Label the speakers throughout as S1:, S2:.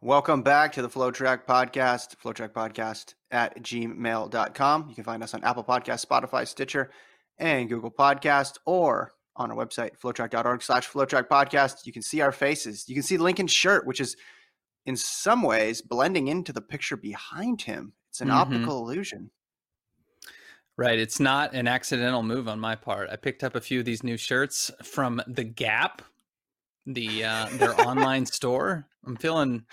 S1: Welcome back to the FloTrack Podcast, FloTrack Podcast at gmail.com. You can find us on Apple Podcast, Spotify, Stitcher, and Google Podcast, or on our website, flotrack.org slash flotrack podcast. You can see our faces. You can see Lincoln's shirt, which is in some ways blending into the picture behind him. It's an
S2: Mhm.
S1: optical illusion.
S2: Right. It's not an accidental move on my part. I picked up a few of these new shirts from The Gap, the uh, their online store. I'm feeling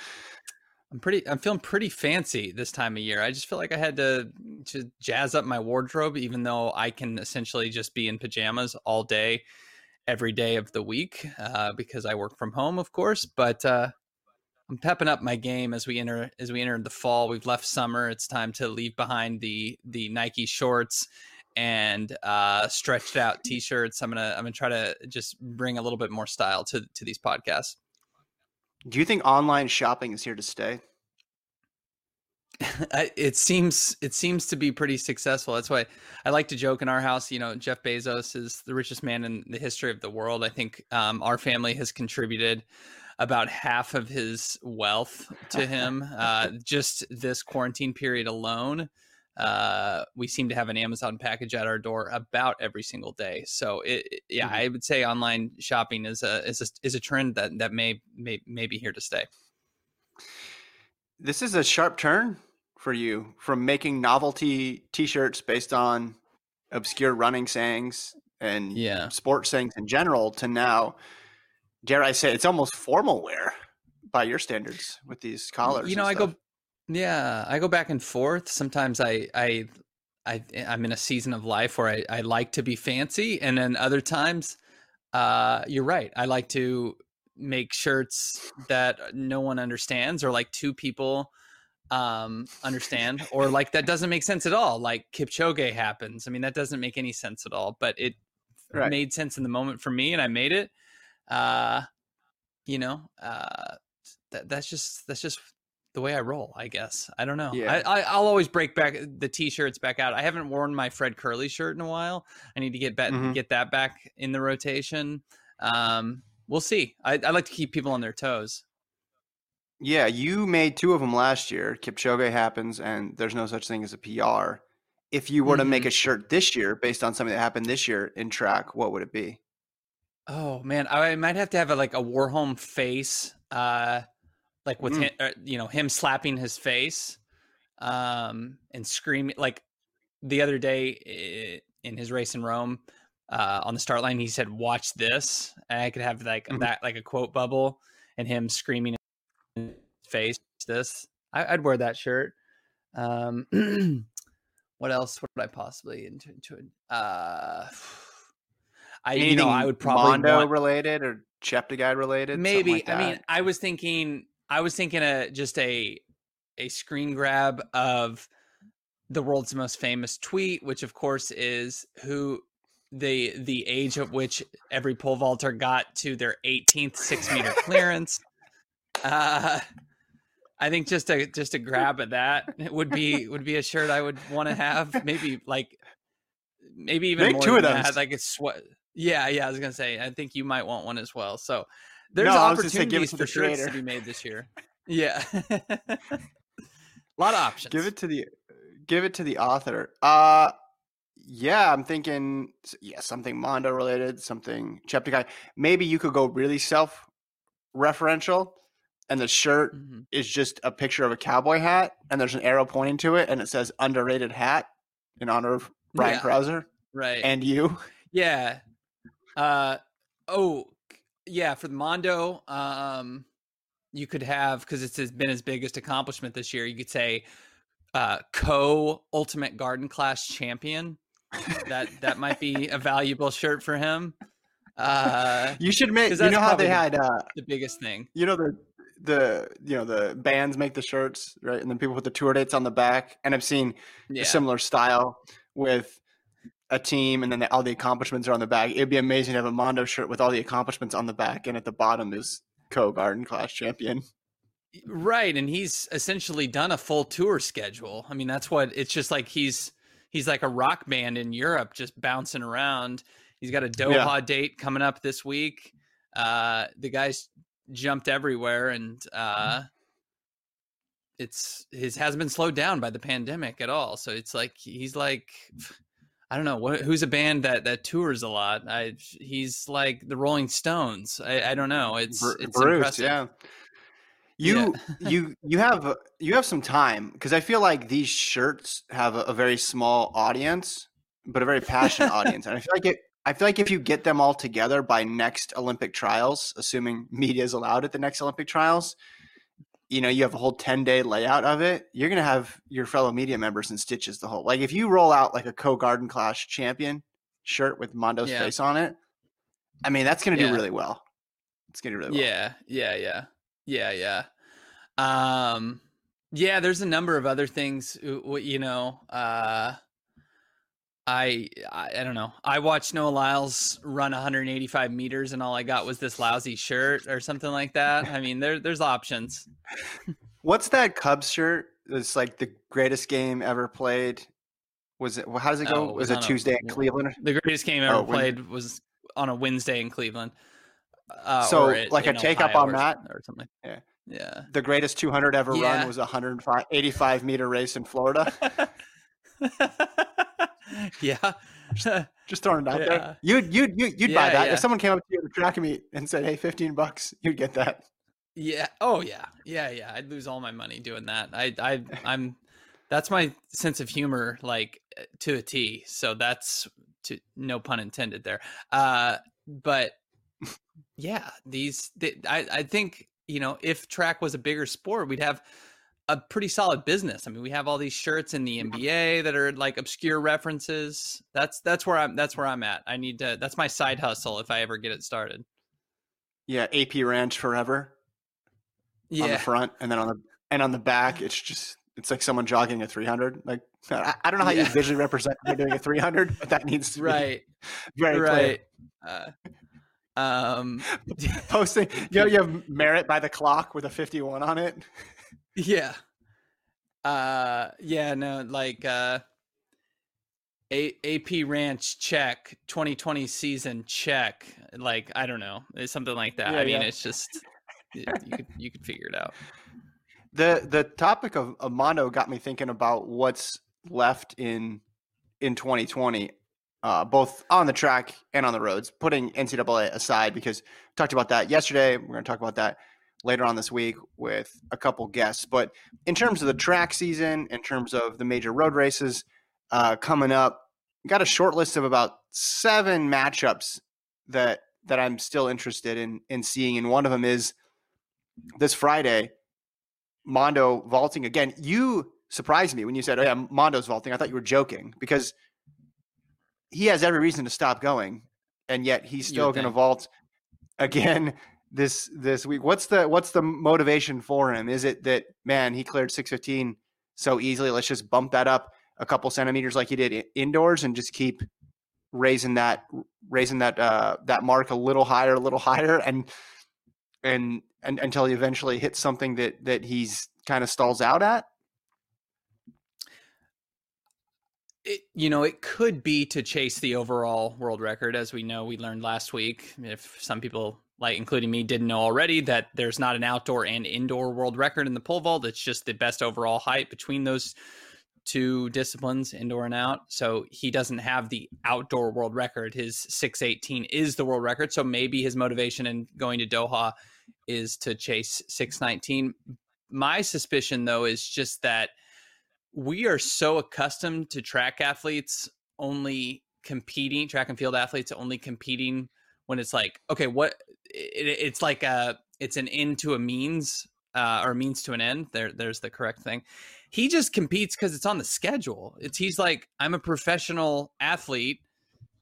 S2: I'm pretty I'm feeling pretty fancy this time of year. I just feel like I had to to jazz up my wardrobe even though I can essentially just be in pajamas all day every day of the week uh, because I work from home, of course, but uh I'm pepping up my game as we enter as we enter the fall. We've left summer. It's time to leave behind the the Nike shorts and uh, stretched out t-shirts. I'm gonna I'm gonna try to just bring a little bit more style to to these podcasts.
S1: Do you think online shopping is here to stay?
S2: It seems it seems to be pretty successful. That's why I like to joke in our house. You know, Jeff Bezos is the richest man in the history of the world. I think um, our family has contributed about half of his wealth to him uh, just this quarantine period alone. Uh, we seem to have an Amazon package at our door about every single day. So, it, yeah,
S1: Mhm.
S2: I would say online shopping is a is a, is a trend that that may may may be here to stay.
S1: This is a sharp turn for you from making novelty t-shirts based on obscure running sayings and
S2: Yeah.
S1: sports sayings in general to now dare I say it's almost formal wear by your standards with these collars.
S2: you know i go. Yeah i go back and forth sometimes i i I, I'm in a season of life where I, I like to be fancy, and then other times, uh, you're right. I like to make shirts that no one understands, or like two people um, understand, or like that doesn't make sense at all. Like Kipchoge happens. I mean, that doesn't make any sense at all, but it
S1: Right.
S2: made sense in the moment for me, and I made it. Uh, you know, uh, that, that's just that's just the way I roll, I guess. I don't know.
S1: Yeah.
S2: I, I I'll always break back the t-shirts back out. I haven't worn my Fred Kerley shirt in a while. I need to get back
S1: Mhm.
S2: get that back in the rotation. Um, we'll see. I, I like to keep people on their toes.
S1: Yeah, you made two of them last year. Kipchoge happens, and there's no such thing as a PR. If you were to
S2: Mm-hmm.
S1: make a shirt this year based on something that happened this year in track, what would it be?
S2: Oh man, I might have to have a, like a Warholm face, uh, like with
S1: Mm.
S2: him, uh, you know, him slapping his face, um, and screaming. Like the other day in his race in Rome, uh, on the start line, he said, "Watch this," and I could have like
S1: Mhm.
S2: that, like a quote bubble, and him screaming in his face. This, I, I'd wear that shirt. Um, what else would I possibly into, into it? Uh, I, you know, I would probably
S1: Mondo
S2: want,
S1: related or Cheptegei related.
S2: maybe
S1: like
S2: i mean i was thinking i was thinking a just a a screen grab of the world's most famous tweet which of course is who the the age at which every pole vaulter got to their 18th six meter clearance uh I think just a just a grab at that would be would be a shirt I would want to have. Maybe like maybe even
S1: Make
S2: more
S1: two of those.
S2: that. Like it's sweat. Yeah, yeah. I was gonna say. I think you might want one as well. So there's
S1: No, I was gonna say give it
S2: opportunities for
S1: the
S2: shirts to be made this year. Yeah, a lot of options.
S1: Give it to the give it to the author. Uh yeah, I'm thinking yeah, something Mondo related, something Cheptegei. Maybe you could go really self referential and the shirt
S2: Mhm.
S1: is just a picture of a cowboy hat and there's an arrow pointing to it and it says underrated hat in honor of Brian
S2: Yeah.
S1: Krauser
S2: Right.
S1: and you.
S2: Yeah. Uh oh yeah, for the Mondo, um you could have because it's been his biggest accomplishment this year, you could say uh co ultimate garden clash champion. That that might be a valuable shirt for him. Uh
S1: You should make you know how they had uh
S2: the biggest thing.
S1: you know the the you know the bands make the shirts right and then people put the tour dates on the back and i've seen
S2: Yeah.
S1: a similar style with a team and then the, all the accomplishments are on the back it'd be amazing to have a mondo shirt with all the accomplishments on the back and at the bottom is co garden clash champion
S2: Right, and he's essentially done a full tour schedule. I mean, that's what it's just like he's he's like a rock band in Europe just bouncing around. He's got a Doha date coming up this week. Uh the guy's jumped everywhere and uh it's his hasn't been slowed down by the pandemic at all. So it's like he's like I don't know what who's a band that that tours a lot. I he's like the Rolling Stones. I, I don't know. It's
S1: Bru-
S2: it's
S1: Bruce,
S2: impressive.
S1: yeah you you you have you have some time because i feel like these shirts have a, a very small audience but a very passionate audience and i feel like it i feel like if you get them all together by next olympic trials assuming media is allowed at the next olympic trials you know you have a whole 10 day layout of it you're going to have your fellow media members in stitches the whole like if you roll out like a co-garden clash champion shirt with mondo's
S2: Yeah.
S1: face on it i mean that's going to
S2: Yeah.
S1: do really well it's going to do really well
S2: Yeah, yeah, yeah, yeah, yeah. Um, yeah. There's a number of other things. uh, You know, uh, I, I I don't know. I watched Noah Lyles run 185 meters, and all I got was this lousy shirt or something like that. I mean, there there's options.
S1: What's that Cubs shirt? It's like the greatest game ever played. Was it? How does it go?
S2: Oh, it
S1: was
S2: was
S1: it
S2: on a-
S1: Tuesday in Cleveland?
S2: The greatest game ever
S1: Oh, when-
S2: played was on a Wednesday in Cleveland. Uh,
S1: So,
S2: at-
S1: like a take up on
S2: or,
S1: that?
S2: or something.
S1: Yeah.
S2: Yeah.
S1: The greatest 200 ever
S2: Yeah.
S1: run was a 185 meter race in Florida.
S2: yeah.
S1: Just throwing it out
S2: Yeah.
S1: there. You'd you'd you'd, you'd buy that
S2: yeah.
S1: if someone came up to you at a track meet and said, "Hey, 15 bucks," you'd get that.
S2: Yeah. Oh yeah. Yeah, yeah. I'd lose all my money doing that. I I I'm that's my sense of humor like to a T. So that's to no pun intended there. Uh but yeah, these th- I I think, you know, if track was a bigger sport, we'd have a pretty solid business. I mean, we have all these shirts in the NBA that are like obscure references. That's that's where I'm that's where I'm at. I need to that's my side hustle if I ever get it started.
S1: Yeah, AP Ranch forever Yeah. on the front, and then on the and on the back, it's just it's like someone jogging a 300. Like I, I don't know how you visually represent they're doing a 300, but that needs to be
S2: right.
S1: very clear.
S2: right. Uh, um,
S1: posting. You know, you have merit by the clock with a 51 on it.
S2: Yeah. Uh, yeah, no, like, uh, a- AP Ranch check, 2020 season check. Like, I don't know, it's something like that.
S1: Yeah,
S2: I mean,
S1: yeah.
S2: it's just, you could, you could figure it out.
S1: The the topic of, Mondo got me thinking about what's left in in 2020, uh, both on the track and on the roads. Putting NCAA aside because we talked about that yesterday. We're going to talk about that later on this week with a couple guests. But in terms of the track season, in terms of the major road races uh, coming up, got a short list of about seven matchups that that I'm still interested in in seeing, and one of them is this Friday. Mondo vaulting again. You surprised me when you said, "Oh yeah, Mondo's vaulting." I thought you were joking because he has every reason to stop going, and yet he's still going to vault again this this week. What's the what's the motivation for him? Is it that man he cleared six fifteen so easily? Let's just bump that up a couple centimeters like he did indoors and just keep raising that raising that uh, that mark a little higher, a little higher, and and, and until he eventually hits something that that he's kind of stalls out at?
S2: It, you know, it could be to chase the overall world record, as we know. We learned last week. If some people, like including me, didn't know already, that there's not an outdoor and indoor world record in the pole vault. It's just the best overall height between those two disciplines, indoor and out. So he doesn't have the outdoor world record. His 618 is the world record. So maybe his motivation in going to Doha is to chase 619. My suspicion, though, is just that we are so accustomed to track athletes only competing, track and field athletes only competing when it's like, okay, what it, it's like a it's an end to a means uh, or means to an end. There, there's the correct thing. He just competes because it's on the schedule. It's he's like, I'm a professional athlete.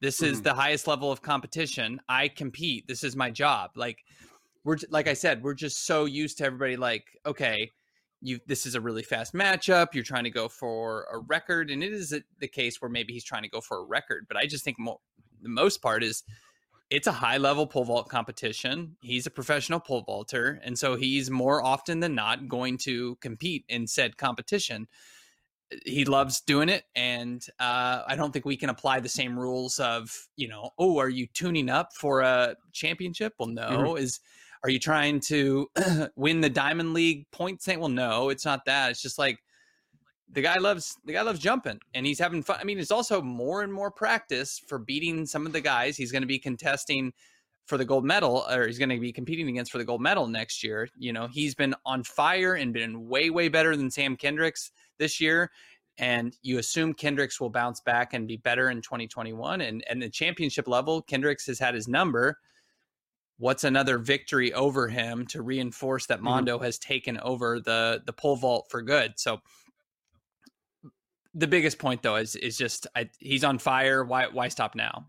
S2: This is mm. the highest level of competition. I compete. This is my job. Like we're like I said, we're just so used to everybody like, okay, you this is a really fast matchup you're trying to go for a record and it is the case where maybe he's trying to go for a record but i just think mo- the most part is it's a high level pole vault competition he's a professional pole vaulter and so he's more often than not going to compete in said competition he loves doing it and uh, i don't think we can apply the same rules of you know oh are you tuning up for a championship well no mm-hmm. is are you trying to win the Diamond League point? points? Well, no, it's not that. It's just like the guy loves the guy loves jumping and he's having fun. I mean, it's also more and more practice for beating some of the guys he's going to be contesting for the gold medal or he's going to be competing against for the gold medal next year. You know, he's been on fire and been way way better than Sam Kendricks this year and you assume Kendricks will bounce back and be better in 2021 and and the championship level Kendricks has had his number what's another victory over him to reinforce that mm-hmm. Mondo mm-hmm. has taken over the the pole vault for good. So the biggest point though is is just I, he's on fire. Why why stop now?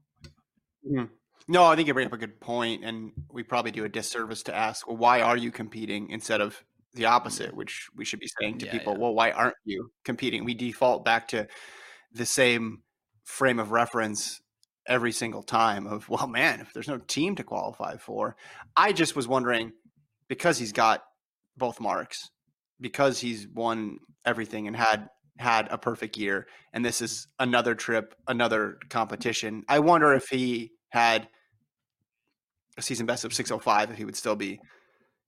S1: Mm-hmm. No, I think you bring up a good point, and we probably do a disservice to ask, well, why are you competing instead of the opposite, which we should be saying to yeah, people, yeah. well, why aren't you competing? We default back to the same frame of reference every single time of well man if there's no team to qualify for i just was wondering because he's got both marks because he's won everything and had had a perfect year and this is another trip another competition i wonder if he had a season best of 605 if he would still be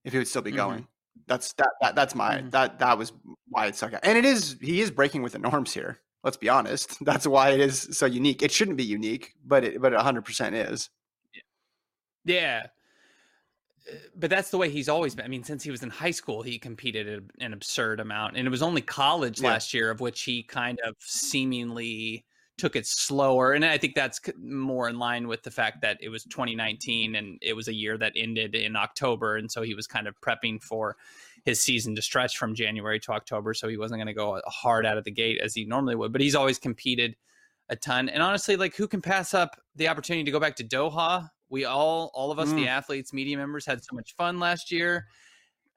S1: if he would still be mm-hmm. going that's that, that that's my mm-hmm. that that was why it stuck out and it is he is breaking with the norms here let's be honest. That's why it is so unique. It shouldn't be unique, but it but it 100% is.
S2: Yeah. Uh, but that's the way he's always been. I mean, since he was in high school, he competed an absurd amount, and it was only college yeah. last year of which he kind of seemingly took it slower. And I think that's more in line with the fact that it was 2019 and it was a year that ended in October, and so he was kind of prepping for his season to stretch from January to October, so he wasn't going to go uh, hard out of the gate as he normally would. But he's always competed a ton, and honestly, like who can pass up the opportunity to go back to Doha? We all, all of us, mm. the athletes, media members, had so much fun last year.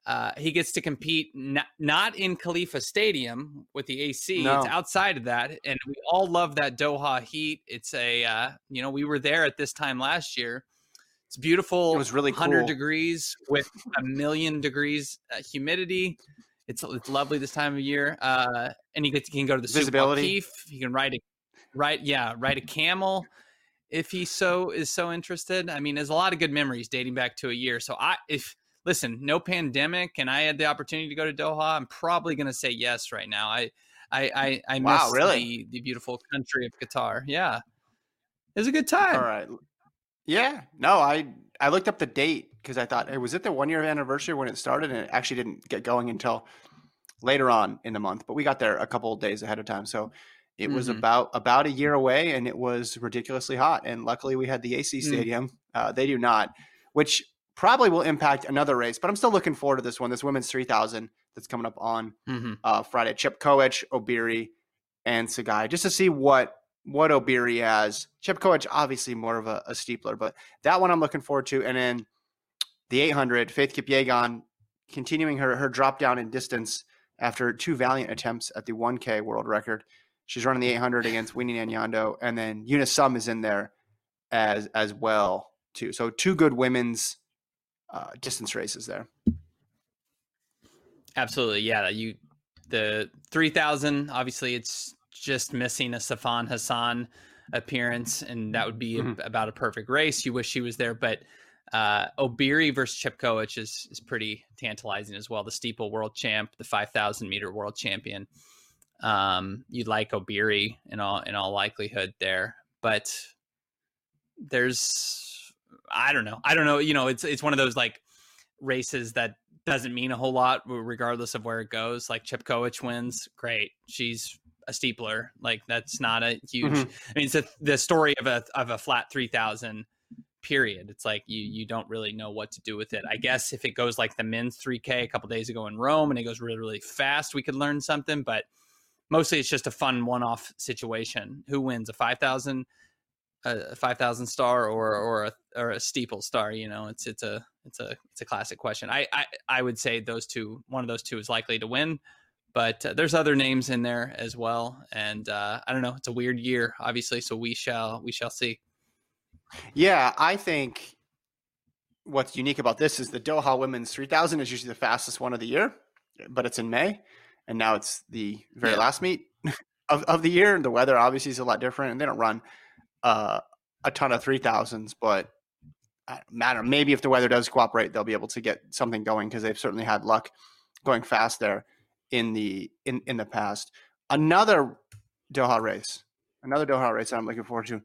S2: Uh, he gets to compete not, not in Khalifa Stadium with the AC. No. It's outside of that, and we all love that Doha heat. It's a uh, you know we were there at this time last year. It's beautiful.
S1: It was really
S2: 100
S1: cool.
S2: degrees with a million degrees uh, humidity. It's it's lovely this time of year. Uh, and he, gets, he can go to the Visibility. He can ride a ride yeah ride a camel if he so is so interested. I mean, there's a lot of good memories dating back to a year. So I if listen, no pandemic, and I had the opportunity to go to Doha, I'm probably going to say yes right now. I I I, I wow, miss really? the, the beautiful country of Qatar. Yeah, it was a good time.
S1: All right, yeah, no, I I looked up the date because I thought, hey, was it the one year anniversary when it started, and it actually didn't get going until later on in the month. But we got there a couple of days ahead of time, so it mm-hmm. was about about a year away, and it was ridiculously hot. And luckily, we had the AC mm. Stadium. Mm. Uh, they do not, which probably will impact another race. But I'm still looking forward to this one, this women's 3000 that's coming up on mm-hmm. uh, Friday. Chepkoech, Obiri, and Sagai, just to see what what Obiri has. Chepkoech, obviously more of a, a, steepler, but that one I'm looking forward to. And then the 800, Faith Kipyegon continuing her, her drop down in distance after two valiant attempts at the 1K world record. She's running the 800 against Winnie Nanyondo, and then Eunice Sum is in there as as well too. So two good women's uh, distance races there.
S2: Absolutely, yeah. You the three thousand. Obviously, it's just missing a Sifan Hassan appearance, and that would be mm-hmm. a, about a perfect race. You wish she was there, but uh, Obiri versus Chepkoech is is pretty tantalizing as well. The steeple world champ, the five thousand meter world champion. Um, you'd like Obiri in all in all likelihood there, but there's I don't know. I don't know. You know, it's it's one of those like races that doesn't mean a whole lot regardless of where it goes. Like Chepkoech wins, great. She's a steepler. Like that's not a huge. Mm-hmm. I mean, it's a, the story of a of a flat three thousand. Period. It's like you you don't really know what to do with it. I guess if it goes like the men's three k a couple days ago in Rome and it goes really really fast, we could learn something. But mostly it's just a fun one off situation. Who wins a five thousand? a five thousand star or or a or a steeple star. You know, it's it's a it's a it's a classic question. I I, I would say those two, one of those two is likely to win, but uh, there's other names in there as well. And uh, I don't know. It's a weird year, obviously. So we shall we shall see.
S1: Yeah, I think what's unique about this is the Doha Women's 3000 is usually the fastest one of the year, but it's in May, and now it's the very yeah. last meet of, of the year. and The weather obviously is a lot different, and they don't run uh, a ton of 3000s, but matter. Maybe if the weather does cooperate, they'll be able to get something going because they've certainly had luck going fast there in the in in the past. Another Doha race, another Doha race that I'm looking forward to.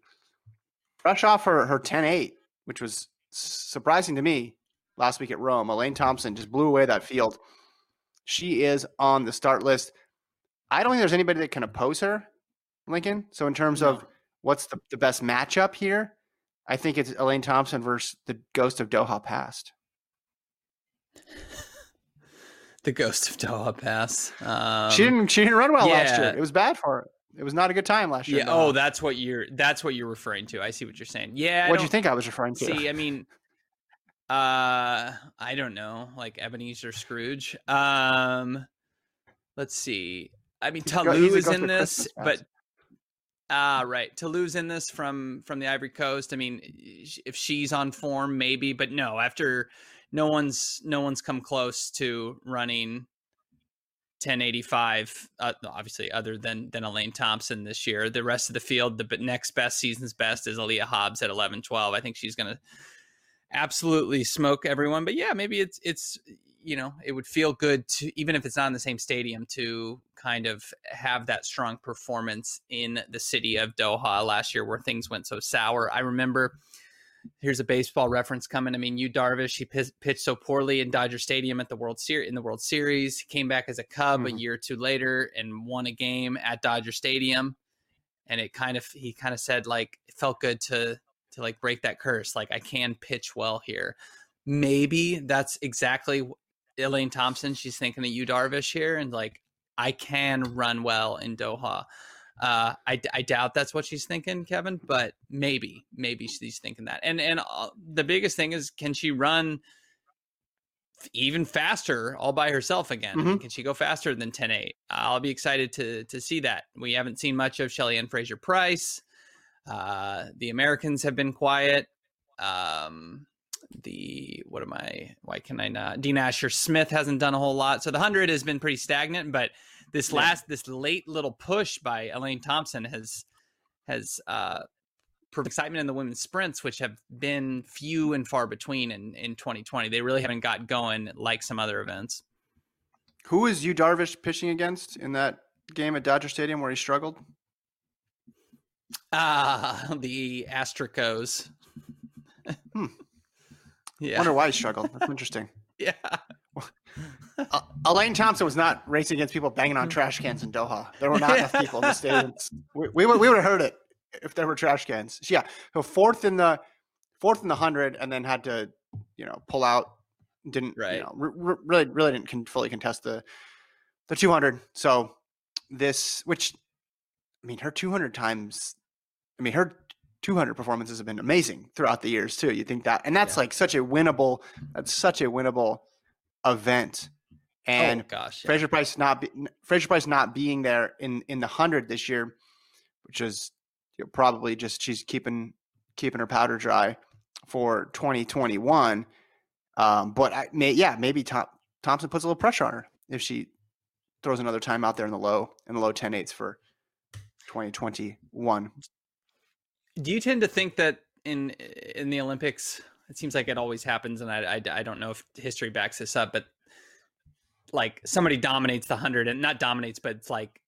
S1: Fresh off her her 10-8, which was surprising to me last week at Rome. Elaine Thompson just blew away that field. She is on the start list. I don't think there's anybody that can oppose her, Lincoln. So in terms no. of what's the, the best matchup here? I think it's Elaine Thompson versus the Ghost of Doha Past.
S2: the Ghost of Doha Pass. Um,
S1: she didn't. She didn't run well yeah. last year. It was bad for her. It was not a good time last year.
S2: Yeah. Oh, that's what you're. That's what you're referring to. I see what you're saying. Yeah.
S1: What do you think I was referring to?
S2: See, I mean, uh, I don't know, like Ebenezer Scrooge. Um, let's see. I mean, Ta Lou is in this, but Ah, right. Ta Lou's in this from from the Ivory Coast. I mean, if she's on form, maybe, but no. After no one's no one's come close to running 1085. Uh, obviously, other than than Elaine Thompson this year, the rest of the field, the next best season's best is Aleia Hobbs at 1112. I think she's going to absolutely smoke everyone. But yeah, maybe it's it's you know it would feel good to even if it's not in the same stadium to kind of have that strong performance in the city of Doha last year where things went so sour. I remember here's a baseball reference coming. I mean, Yu Darvish, he p- pitched so poorly in Dodger Stadium at the World Series in the World Series. He came back as a Cub mm. a year or two later and won a game at Dodger Stadium. And it kind of he kind of said like it felt good to to like break that curse. Like I can pitch well here. Maybe that's exactly Elaine Thompson. She's thinking of Yu Darvish here, and like I can run well in Doha. Uh, I, I doubt that's what she's thinking, Kevin, but maybe, maybe she's thinking that. And and uh, the biggest thing is, can she run even faster all by herself again? Mm-hmm. can she go faster than 10-8? I'll be excited to to see that. We haven't seen much of Shelly-Ann Fraser Pryce. Uh, the Americans have been quiet. Um, the what am I? Why can I not? Dina Asher Smith hasn't done a whole lot, so the hundred has been pretty stagnant. But this yeah. last, this late little push by Elaine Thompson has has uh, excitement in the women's sprints, which have been few and far between in in 2020. They really haven't got going like some other events.
S1: Who is Yu Darvish pitching against in that game at Dodger Stadium where he struggled?
S2: Ah, uh, the Astricos.
S1: hmm. Yeah. Wonder why he struggled. That's interesting.
S2: yeah.
S1: Uh, Elaine Thompson was not racing against people banging on trash cans in Doha. There were not enough people in the stadiums. We, we, would, we would have heard it if there were trash cans. Yeah. So fourth in the fourth in the hundred, and then had to you know pull out. Didn't right. you know r- really really didn't con- fully contest the the two hundred. So this, which I mean, her two hundred times. I mean, her 200 performances have been amazing throughout the years too. You think that, and that's yeah. like such a winnable. That's such a winnable event. And oh, gosh, yeah. Fraser Pryce not be, Fraser Pryce not being there in in the hundred this year, which is you know, probably just she's keeping keeping her powder dry for 2021. Um, but I may, yeah, maybe Tom, Thompson puts a little pressure on her if she throws another time out there in the low in the low 10 eights for 2021.
S2: Do you tend to think that in in the Olympics, it seems like it always happens, and I I, I don't know if history backs this up, but like somebody dominates the hundred and not dominates, but it's like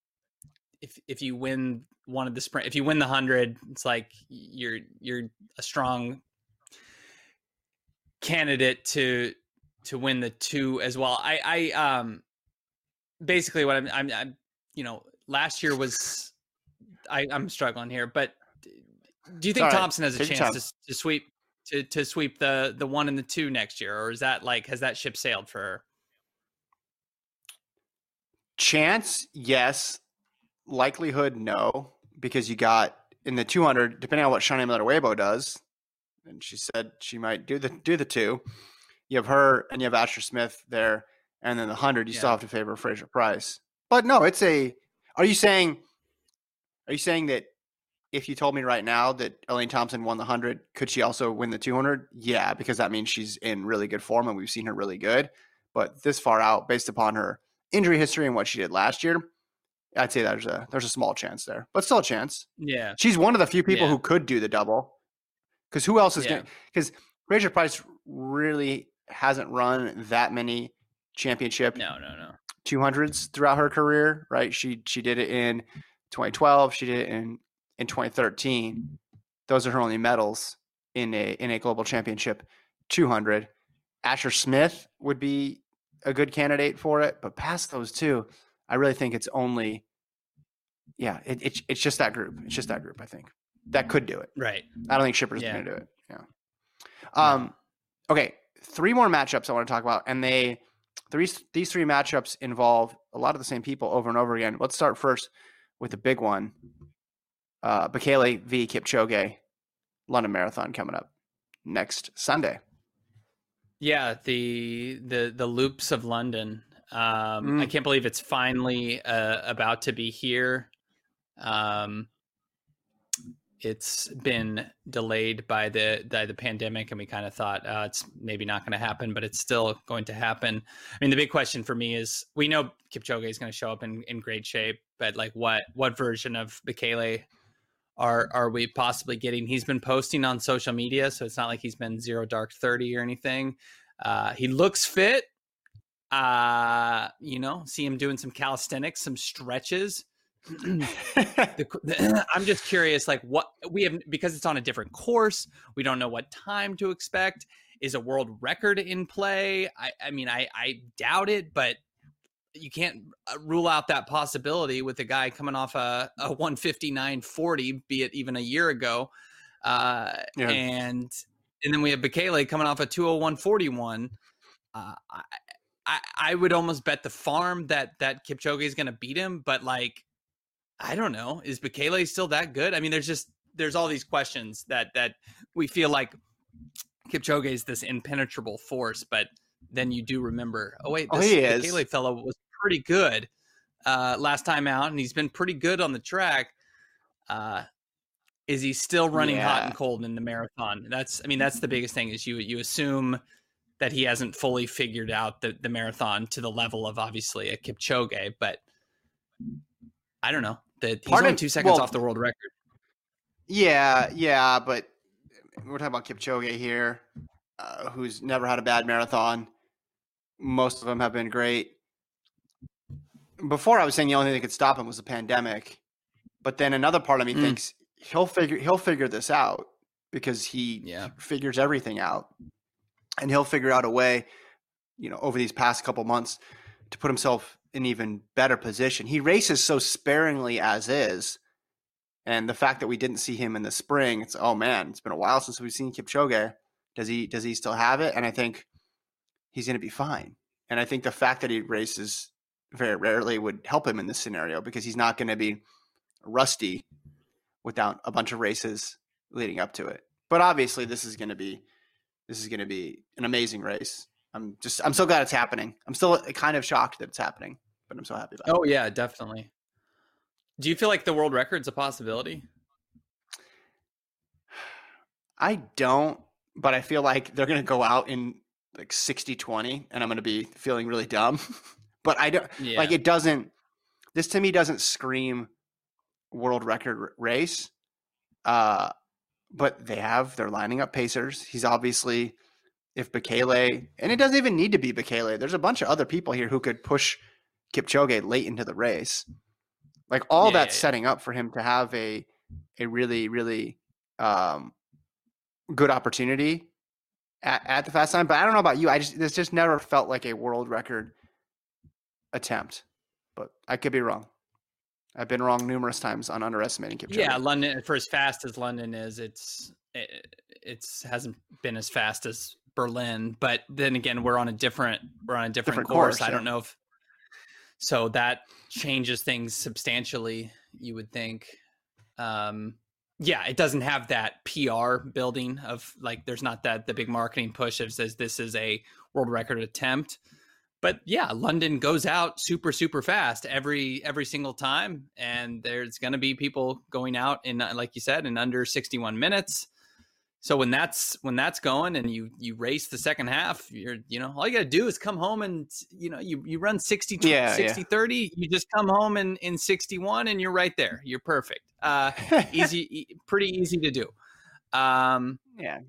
S2: if if you win one of the sprint, if you win the hundred, it's like you're you're a strong candidate to to win the two as well. I I um basically what I'm I'm, I'm you know last year was I I'm struggling here, but do you think Thompson has a Take chance to, to sweep to to sweep the the one and the two next year, or is that like has that ship sailed for her?
S1: Chance, yes. Likelihood, no, because you got in the 200, depending on what Shaunae Miller-Uibo does, and she said she might do the do the two. You have her and you have Asher Smith there, and then the hundred you yeah. still have to favor Fraser Pryce. But no, it's a. Are you saying? Are you saying that if you told me right now that Elaine Thompson won the 100, could she also win the 200? Yeah, because that means she's in really good form and we've seen her really good. But this far out, based upon her injury history and what she did last year, I'd say there's a there's a small chance there, but still a chance.
S2: Yeah,
S1: she's one of the few people yeah. who could do the double. Because who else is yeah. going? Because Fraser Pryce really hasn't run that many championship
S2: no no no
S1: 200s throughout her career, right? She she did it in 2012. She did it in in 2013. Those are her only medals in a in a global championship 200. Asher Smith would be a good candidate for it, but past those two, I really think it's only yeah, it, it, it's just that group. It's just that group. I think that could do it.
S2: Right.
S1: I don't think Schippers yeah. going to do it. Yeah. Um. Okay. Three more matchups I want to talk about, and they three these three matchups involve a lot of the same people over and over again. Let's start first with the big one uh, Bekele v. Kipchoge London Marathon coming up next Sunday.
S2: Yeah, the the the loops of London. Um, mm. I can't believe it's finally uh, about to be here. Um, it's been delayed by the by the pandemic, and we kind of thought uh, it's maybe not going to happen, but it's still going to happen. I mean, the big question for me is: we know Kipchoge is going to show up in, in great shape, but like, what what version of Bekele are are we possibly getting? He's been posting on social media, so it's not like he's been zero dark thirty or anything. Uh, he looks fit. Uh, you know, see him doing some calisthenics, some stretches. the, the, I'm just curious, like what we have because it's on a different course. We don't know what time to expect. Is a world record in play? I, I mean, I, I doubt it, but you can't uh, rule out that possibility with a guy coming off a, a 159.40, be it even a year ago. Uh, yeah. And and then we have Bekele coming off a 201.41. Uh, I, I, I would almost bet the farm that that Kipchoge is going to beat him, but like I don't know, is Bekele still that good? I mean, there's just there's all these questions that that we feel like Kipchoge is this impenetrable force, but then you do remember, oh wait,
S1: this oh, he
S2: Bekele fellow was pretty good uh, last time out, and he's been pretty good on the track. Uh, is he still running yeah. hot and cold in the marathon? That's, I mean, that's the biggest thing. Is you you assume that he hasn't fully figured out the the marathon to the level of obviously a Kipchoge, but I don't know. That he's only two seconds well, off the world record.
S1: Yeah, yeah, but we're talking about Kipchoge here, uh, who's never had a bad marathon. Most of them have been great before I was saying the only thing that could stop him was the pandemic, but then another part of me mm. thinks he'll figure he'll figure this out because he yeah. figures everything out, and he'll figure out a way, you know, over these past couple months to put himself in even better position. He races so sparingly as is, and the fact that we didn't see him in the spring, it's oh man, it's been a while since we've seen Kipchoge. Does he does he still have it? And I think he's going to be fine. And I think the fact that he races very rarely would help him in this scenario because he's not going to be rusty without a bunch of races leading up to it. But obviously, this is going to be this is going to be an amazing race. I'm just I'm so glad it's happening. I'm still uh, kind of shocked that it's happening, but I'm so happy about
S2: oh, it. Oh yeah, definitely. Do you feel like the world record's a possibility?
S1: I don't, but I feel like they're going to go out in like 60 20 and I'm going to be feeling really dumb. but I don't
S2: Yeah.
S1: like it doesn't this to me doesn't scream world record race. Uh but they have they're lining up pacers. He's obviously if Bekele and it doesn't even need to be Bekele. There's a bunch of other people here who could push Kipchoge late into the race. Like all
S2: Yeah,
S1: that's
S2: yeah.
S1: setting up for him to have a a really really um good opportunity at, at the fast time. But I don't know about you. I just this just never felt like a world record attempt. But I could be wrong. I've been wrong numerous times on underestimating Kipchoge.
S2: Yeah, London for as fast as London is, it's it, it's hasn't been as fast as Berlin. But then again, we're on a different we're on a different,
S1: Different
S2: course.
S1: course,
S2: I don't know if so that changes things substantially. You would think. Um, yeah, it doesn't have that PR building of like there's not that the big marketing push that says this is a world record attempt. But yeah, London goes out super super fast every every single time and there's going to be people going out in uh, like you said in under 61 minutes. So when that's when that's going and you you race the second half, you're you know, all you got to do is come home and you know, you you run 60
S1: Yeah, yeah.
S2: 60 30, you just come home in in 61 and you're right there. You're perfect. Uh easy pretty easy to do. Um
S1: yeah.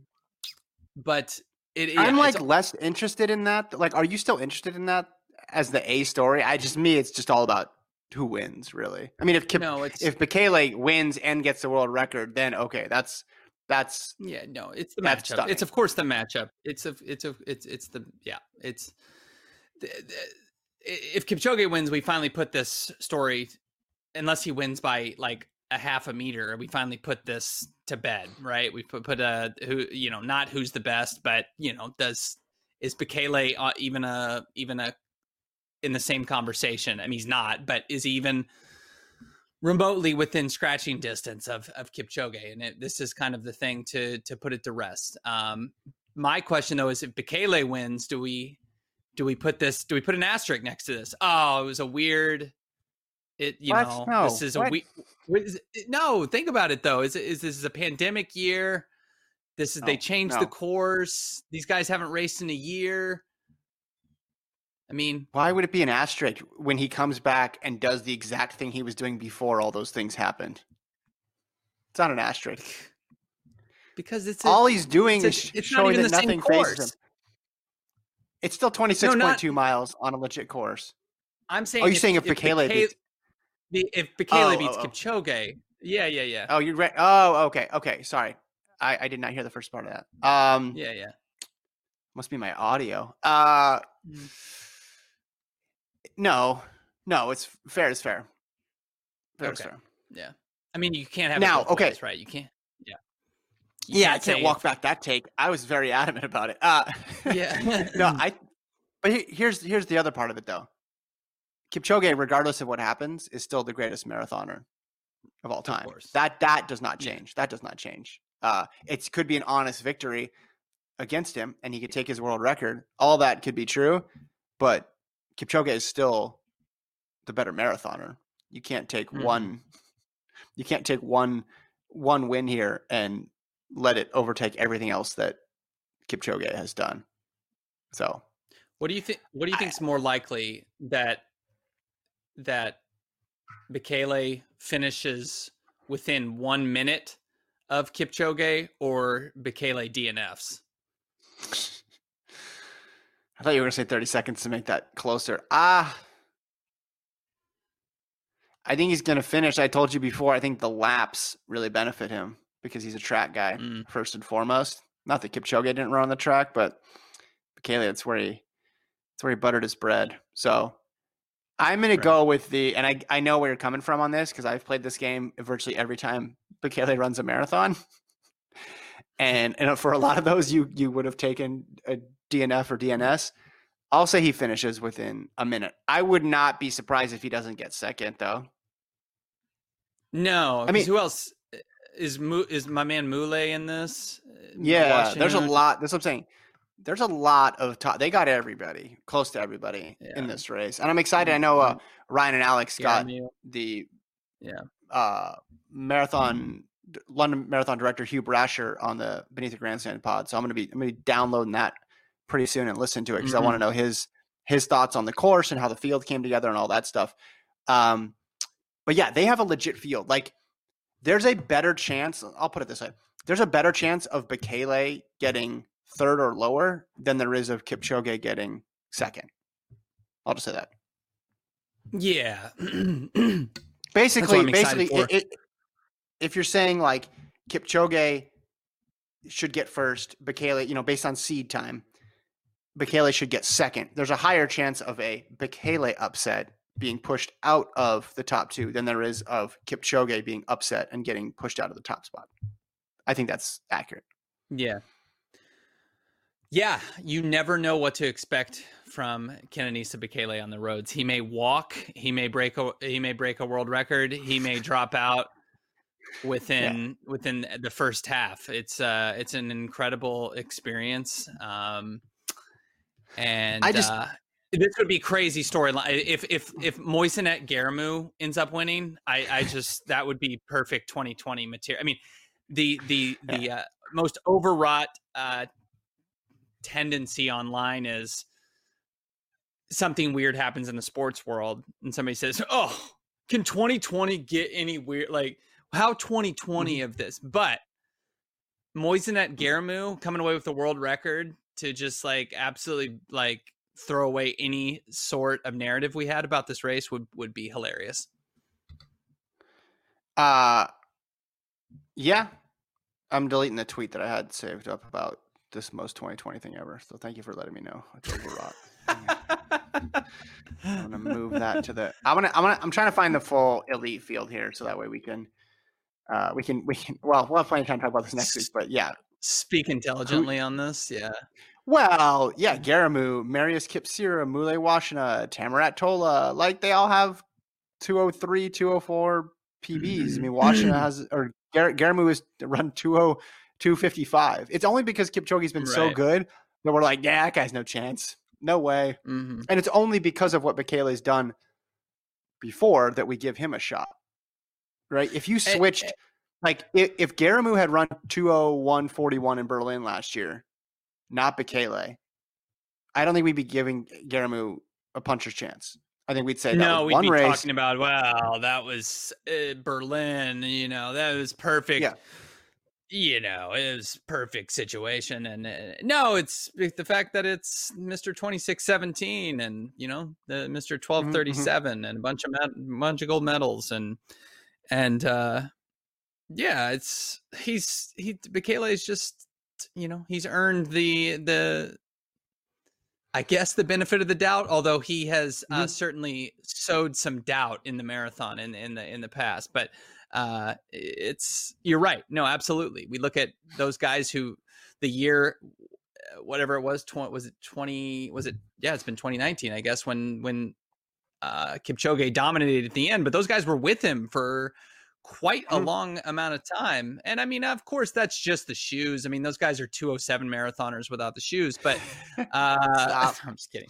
S2: but it yeah,
S1: I'm like less interested in that. Like, are you still interested in that as the A story? I just me, it's just all about who wins, really. I mean, if Kip,
S2: no, it's
S1: if Bekele wins and gets the world record, then okay, that's that's
S2: Yeah, no, it's the matchup.
S1: stunning.
S2: It's of course the matchup. It's a, it's a, it's it's the yeah. It's the, the, if Kipchoge wins, we finally put this story. Unless he wins by like a half a meter, we finally put this to bed, right? We put put a who you know not who's the best, but you know does is Bekele uh, even a even a in the same conversation? I mean, he's not, but is he even remotely within scratching distance of of Kipchoge, and it, this is kind of the thing to to put it to rest. Um, my question though is, if Bekele wins, do we do we put this? Do we put an asterisk next to this? Oh, it was a weird. It you
S1: What?
S2: know
S1: No.
S2: this is a
S1: What?
S2: we. No, think about it though. Is is this is a pandemic year? This is they changed
S1: no.
S2: the course. These guys haven't raced in a year. I mean,
S1: why would it be an asterisk when he comes back and does the exact thing he was doing before all those things happened? It's not an asterisk.
S2: because it's a,
S1: all he's doing is
S2: a- not
S1: showing that
S2: the
S1: nothing phases him. It's still twenty six point two miles on a legit course.
S2: I'm oh, saying.
S1: Oh, you're saying if Bekele
S2: Bekele- the if Bekele
S1: Oh,
S2: beats
S1: oh, oh.
S2: Kipchoge, yeah, yeah, yeah,
S1: Oh, you're right. Oh, okay, okay. Sorry, I, I did not hear the first part of that. Um,
S2: yeah, yeah.
S1: must be my audio. Uh,
S2: Mm.
S1: no, no, it's fair. It's fair. Fair is
S2: Okay.
S1: fair.
S2: Yeah. I mean, you can't have
S1: Now, okay.
S2: ways, right? You can't. Yeah. You
S1: Yeah, I can't walk back that take. I was very adamant about it. Uh,
S2: Yeah.
S1: no, I. But he- here's here's the other part of it though. Kipchoge, regardless of what happens, is still the greatest marathoner of all time.
S2: course.
S1: That that does not change. That does not change. Uh, it could be an honest victory against him, and he could take his world record. All that could be true, but Kipchoge is still the better marathoner. You can't take
S2: Mhm.
S1: one. You can't take one one win here and let it overtake everything else that Kipchoge has done. So
S2: What do you think? What do you
S1: I-
S2: think's more likely that that Bekele finishes within one minute of Kipchoge or Bekele DNFs?
S1: I thought you were going to say 30 seconds to make that closer. Ah. I think he's going to finish. I told you before, I think the laps really benefit him because he's a track guy,
S2: Mm.
S1: first and foremost. Not that Kipchoge didn't run on the track, but Bekele, that's where he that's where he buttered his bread. So I'm going to go with the, and I, I know where you're coming from on this because I've played this game virtually every time Bekele runs a marathon. And, and for a lot of those, you you would have taken a DNF or DNS. I'll say he finishes within a minute. I would not be surprised if he doesn't get second, though.
S2: No,
S1: I mean-
S2: who else is is my man Mule in this? Uh,
S1: Yeah, there's a lot. That's what I'm saying. There's a lot of top. They got everybody, close to everybody in this race, and I'm excited. I know uh, Ryan and Alex got the
S2: Yeah.
S1: uh, marathon London Marathon director Hugh Brasher on the Beneath the Grandstand pod. So I'm gonna be I'm gonna be downloading that pretty soon and listen to it because
S2: Mhm.
S1: I want to know his his thoughts on the course and how the field came together and all that stuff. Um, but yeah, they have a legit field. Like, there's a better chance. I'll put it this way: there's a better chance of Bekele getting third or lower than there is of Kipchoge getting second. I'll just say that.
S2: Yeah.
S1: Basically, basically, it, it, if you're saying like Kipchoge should get first, Bekele, you know, based on seed time, Bekele should get second. There's a higher chance of a Bekele upset being pushed out of the top two than there is of Kipchoge being upset and getting pushed out of the top spot. I think that's accurate.
S2: Yeah. Yeah, you never know what to expect from Kenenisa Bekele on the roads. He may walk, he may break a he may break a world record, he may drop out within within the first half. It's uh it's an incredible experience. Um and
S1: I just-
S2: uh this would be crazy storyline if if if Mosinet Geremew ends up winning. I I just that would be perfect 2020 material. I mean, the the the uh, most overwrought uh, tendency online is something weird happens in the sports world, and somebody says, "Oh, can 2020 get any weird? Like how 2020 of this?" But Mosinet Geremew coming away with the world record to just like absolutely like throw away any sort of narrative we had about this race would would be hilarious.
S1: Uh yeah. I'm deleting the tweet that I had saved up about this most 2020 thing ever. So thank you for letting me know. It's overwrought. I'm gonna move that to the. I'm gonna. I'm gonna. I'm trying to find the full elite field here, so that way we can. Uh, we can. We can. Well, we'll have plenty of time to talk about this next week. But yeah.
S2: Speak intelligently on this, yeah.
S1: Well, yeah. Geremew, Marius Kipserem, Mule Wasihun, Tamirat Tola, like they all have 203, 204 PBs. I mean, Wasihun has or Gar- Geremew has run oh, 20 255. It's only because Kipchoge's been so good that we're like, yeah, that guy's no chance. No way.
S2: hmm
S1: And it's only because of what Bekele's done before that we give him a shot. Right? If you
S2: Eh,
S1: switched,
S2: eh.
S1: like if, if Geremew had run 201.41 in Berlin last year, not Bekele, I don't think we'd be giving Geremew a puncher's chance. I think we'd say that
S2: No, we'd be
S1: race.
S2: talking about wow, that was uh, Berlin. You know, that was perfect.
S1: Yeah.
S2: You know, it was perfect situation, and uh, no, it's the fact that it's Mister Twenty Six Seventeen, and you know the Mister Twelve Thirty Seven, and a bunch of med- bunch of gold medals, and and uh yeah, it's he's he Bekele is just you know he's earned the the I guess the benefit of the doubt, although he has uh,
S1: Mhm.
S2: certainly sowed some doubt in the marathon in in the in the past. But uh, it's you're right. No, absolutely. We look at those guys who the year, uh, whatever it was, twenty was it twenty? Was it yeah? It's been 2019, I guess, when when uh, Kipchoge dominated at the end. But those guys were with him for quite a
S1: Mhm.
S2: long amount of time. And I mean, of course, that's just the shoes. I mean, those guys are 207 marathoners without the shoes. But uh. I'm just kidding.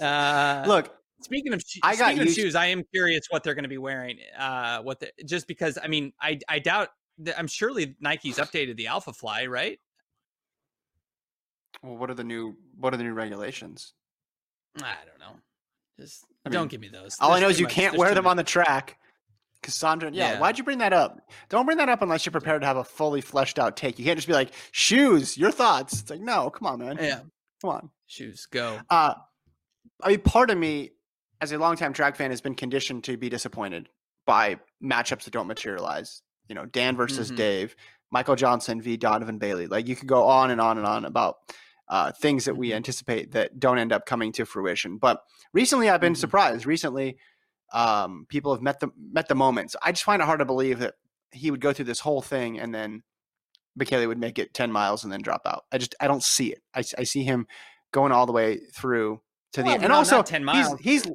S2: Uh,
S1: Look,
S2: speaking of sho-
S1: I got
S2: speaking of
S1: used-
S2: shoes, I am curious what they're going to be wearing. Uh, what the, just because I mean, I I doubt. that- I'm surely Nike's updated the Alpha Fly, right?
S1: well, what are the new what are the new regulations?
S2: I don't know. Just
S1: I
S2: don't give me those.
S1: All I know is you
S2: much-
S1: can't wear them
S2: much.
S1: on the track. Cassandra, yeah,
S2: Yeah.
S1: why'd you bring that up? Don't bring that up unless you're prepared to have a fully fleshed out take. You can't just be like, shoes, your thoughts. It's like, no, come on, man.
S2: Yeah,
S1: Come on.
S2: shoes go.
S1: Uh, I mean, part of me, as a longtime track fan, has been conditioned to be disappointed by matchups that don't materialize. You know, Dan versus
S2: Mhm.
S1: Dave, Michael Johnson v. Donovan Bailey. Like you could go on and on and on about uh, things that we
S2: Mhm.
S1: anticipate that don't end up coming to fruition. But recently, I've been
S2: Mhm.
S1: surprised. Recently, um, people have met the met the moments. I just find it hard to believe that he would go through this whole thing and then Bekele would make it 10 miles and then drop out. I just I don't see it. I, I see him going all the way through to the end. And also
S2: 10 miles.
S1: he's he's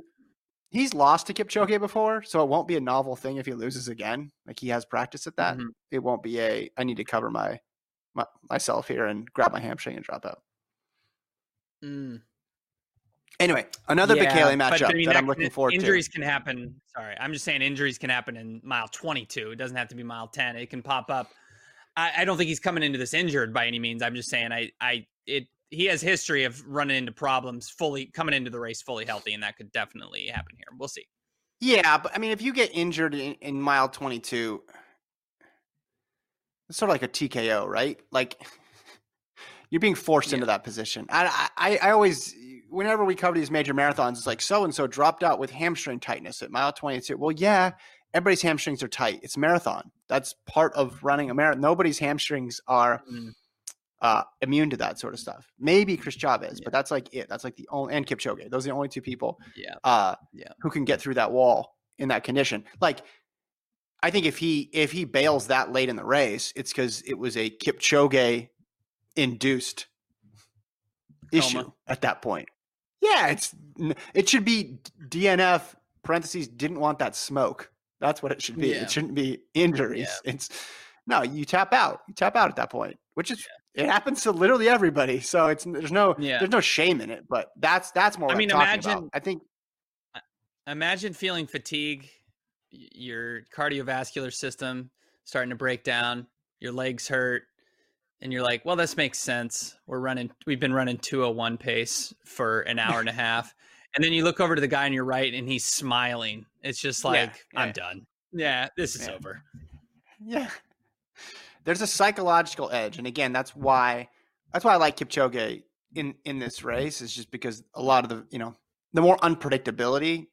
S1: he's lost to Kipchoge before, so it won't be a novel thing if he loses again. Like he has practice at that.
S2: Mhm.
S1: It won't be a I need to cover my, my myself here and grab my hamstring and drop out.
S2: Mm.
S1: Anyway, another
S2: Yeah,
S1: Bekele
S2: but,
S1: matchup
S2: I mean,
S1: that I'm looking forward
S2: injuries
S1: to.
S2: can happen. Sorry, I'm just saying injuries can happen in mile 22. It doesn't have to be mile 10. It can pop up. I, I don't think he's coming into this injured by any means. I'm just saying I I it he has history of running into problems fully coming into the race fully healthy, and that could definitely happen here. We'll see.
S1: Yeah, but I mean, if you get injured in, in mile 22, it's sort of like a TKO, right? Like you're being forced
S2: Yeah.
S1: into that position. I, I, I always, whenever we cover these major marathons, it's like so and so dropped out with hamstring tightness at mile 22. Well, yeah, everybody's hamstrings are tight. It's marathon. That's part of running a marathon. Nobody's hamstrings are
S2: Mm.
S1: Uh, immune to that sort of stuff. Maybe Chris Chavez,
S2: Yeah.
S1: but that's like it. That's like the only and Kipchoge. Those are the only two people
S2: Yeah.
S1: uh,
S2: Yeah.
S1: who can get through that wall in that condition. Like, I think if he if he bails that late in the race, it's because it was a Kipchoge induced issue
S2: Coma.
S1: at that point. Yeah, it's it should be DNF parentheses didn't want that smoke. That's what it should be.
S2: Yeah.
S1: It shouldn't be injuries. It's no, you tap out. You tap out at that point, which is it happens to literally everybody. So it's there's no
S2: Yeah.
S1: there's no shame in it. But that's that's more.
S2: I mean,
S1: about.
S2: imagine-
S1: I think
S2: Imagine feeling fatigue, your cardiovascular system starting to break down, your legs hurt, and you're like, "Well, this makes sense. We're running. We've been running 201 pace for an hour and a half." And then you look over to the guy on your right, and he's smiling. It's just
S1: Yeah,
S2: like, "I'm done. Yeah, this is
S1: Yeah.
S2: over."
S1: Yeah. There's a psychological edge. And again, that's why that's why I like Kipchoge in in this race is just because a lot of the, you know, the more unpredictability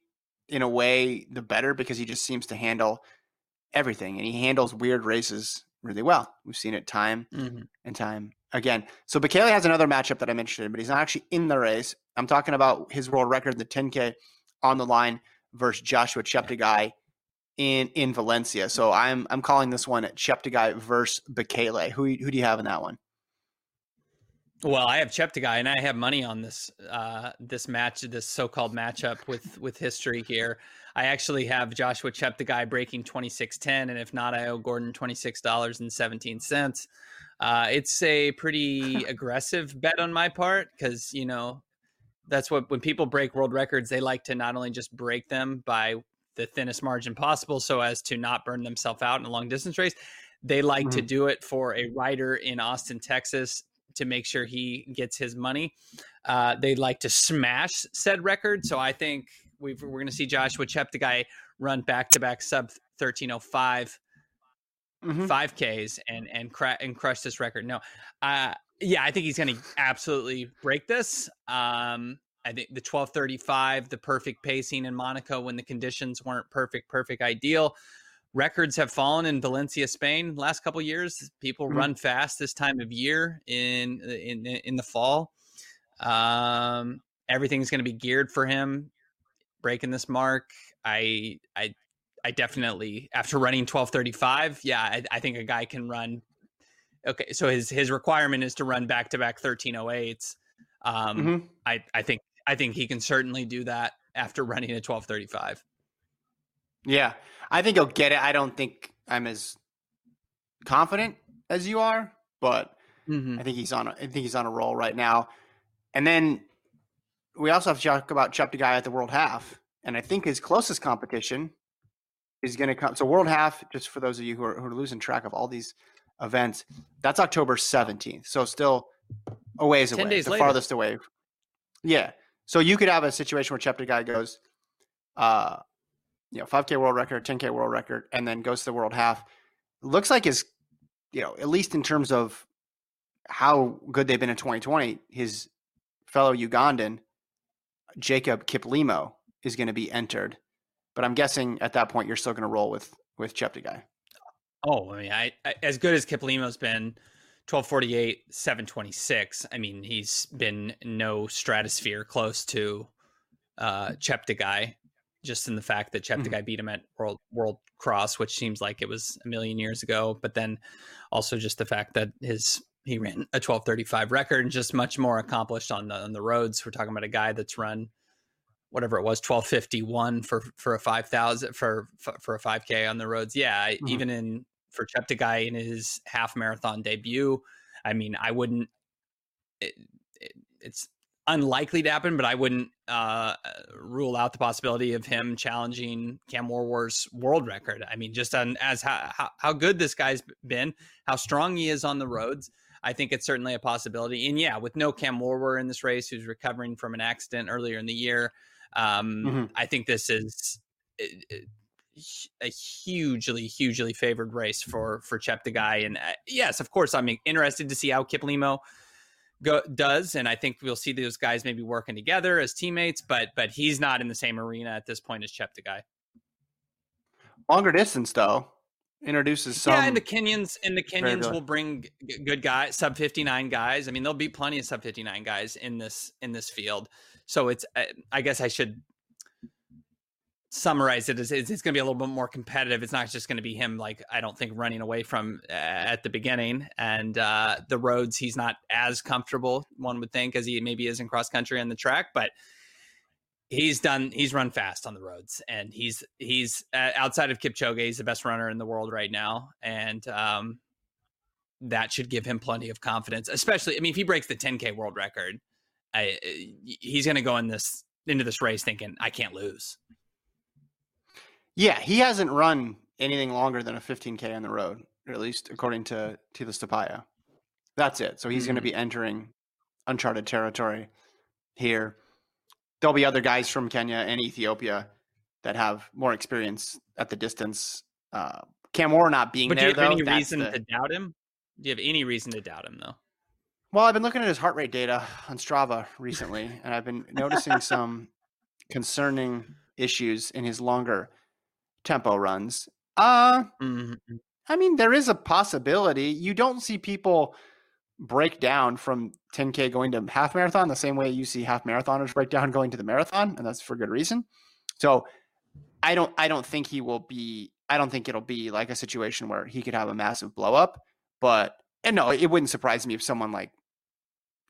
S1: in a way the better because he just seems to handle everything and he handles weird races really well. We've seen it time
S2: Mhm.
S1: and time again. So Bekele has another matchup that I'm interested in, but he's not actually in the race. I'm talking about his world record, the 10K on the line versus Joshua Cheptegei in in Valencia. So I'm I'm calling this one Cheptegei versus Bekele. Who who do you have in that one?
S2: Well, I have Cheptegei, and I have money on this uh, this match, this so-called matchup with with history here. I actually have Joshua Cheptegei breaking twenty six ten, and if not, I owe Gordon twenty six dollars and seventeen cents. Uh, it's a pretty aggressive bet on my part because you know that's what when people break world records, they like to not only just break them by the thinnest margin possible, so as to not burn themselves out in a long distance race. They like to do it for a rider in Austin, Texas, to make sure he gets his money. Uh, they like to smash said record. So I think we've, we're going to see Joshua Cheptegei run back to back sub 1305
S1: Mhm.
S2: 5Ks and and cra- and crush this record. No, uh, yeah, I think he's going to absolutely break this. Um, I think the 1235, the perfect pacing in Monaco when the conditions weren't perfect, perfect, ideal. Records have fallen in Valencia, Spain, last couple years. People
S1: Mhm.
S2: run fast this time of year in in in the fall. Um, everything's going to be geared for him breaking this mark. I I I definitely after running 1235, yeah, I, I think a guy can run okay, so his his requirement is to run back to back 1308s. Um
S1: Mhm.
S2: I I think I think he can certainly do that after running a 1235.
S1: Yeah, I think he'll get it. I don't think I'm as confident as you are, but
S2: Mm-hmm.
S1: I think he's on. A, I think he's on a roll right now. And then we also have to talk about Cheptegei at the World Half, and I think his closest competition is going to come. So World Half, just for those of you who are, who are losing track of all these events, that's October seventeenth. So still a ways
S2: 10
S1: away.
S2: days
S1: the
S2: later.
S1: farthest away. Yeah. So you could have a situation where Cheptegei goes, uh, you know, 5K world record, 10K world record, and then goes to the World Half. Looks like his, you know, at least in terms of how good they've been in 2020, his fellow Ugandan, Jacob Kiplimo, is going to be entered. But I'm guessing at that point you're still going to roll with with Cheptegei.
S2: Oh, I mean, I, I as good as Kiplimo's been, 1248, 726. I mean, he's been no stratosphere close to uh Cheptegei, just in the fact that Cheptegei beat him at World World Cross, which seems like it was a million years ago. But then also just the fact that his he ran a 1235 record and just much more accomplished on the on the roads. We're talking about a guy that's run whatever it was 1251 for for a 5000 for for for a 5k on the roads yeah
S1: Mhm.
S2: even in for Cheptegei in his half marathon debut i mean i wouldn't it, it, it's unlikely to happen but i wouldn't uh rule out the possibility of him challenging Kamworor's world record i mean just on as how, how, how good this guy's been how strong he is on the roads I think it's certainly a possibility. And yeah, with no Kamworor in this race, who's recovering from an accident earlier in the year, um, mm-hmm. I think this is a hugely, hugely favored race for for Cheptegei. And uh, yes, of course, I'm interested to see how Kiplimo go, does, and I think we'll see those guys maybe working together as teammates. But but he's not in the same arena at this point as Cheptegei.
S1: Longer distance though introduces some.
S2: Yeah, and the Kenyans and the Kenyans will bring good guys, sub fifty nine guys. I mean, there'll be plenty of sub fifty nine guys in this in this field. So it's uh, I guess I should summarize it it's, it's going to be a little bit more competitive. It's not just going to be him like I don't think running away from uh, at the beginning and uh, the roads. He's not as comfortable, one would think, as he maybe is in cross country on the track, but he's done. He's run fast on the roads, and he's he's uh, outside of Kipchoge, he's the best runner in the world right now, and um, that should give him plenty of confidence. Especially, I mean, if he breaks the 10k world record, I, he's going to go in this into this race thinking I can't lose.
S1: Yeah, he hasn't run anything longer than a 15k on the road, at least according to Tilastopaja. That's it. So he's mm-hmm. going to be entering uncharted territory here. There'll be other guys from Kenya and Ethiopia that have more experience at the distance. Uh, Kamworor not being
S2: but
S1: there,
S2: do you have
S1: though,
S2: any reason the... to doubt him? Do you have any reason to doubt him, though?
S1: Well, I've been looking at his heart rate data on Strava recently, and I've been noticing some concerning issues in his longer tempo runs. Uh, mm-hmm. I mean, there is a possibility. You don't see people break down from 10K going to half marathon the same way you see half marathoners break down going to the marathon, and that's for good reason. So I don't I don't think he will be I don't think it'll be like a situation where he could have a massive blow up, but and no, it wouldn't surprise me if someone like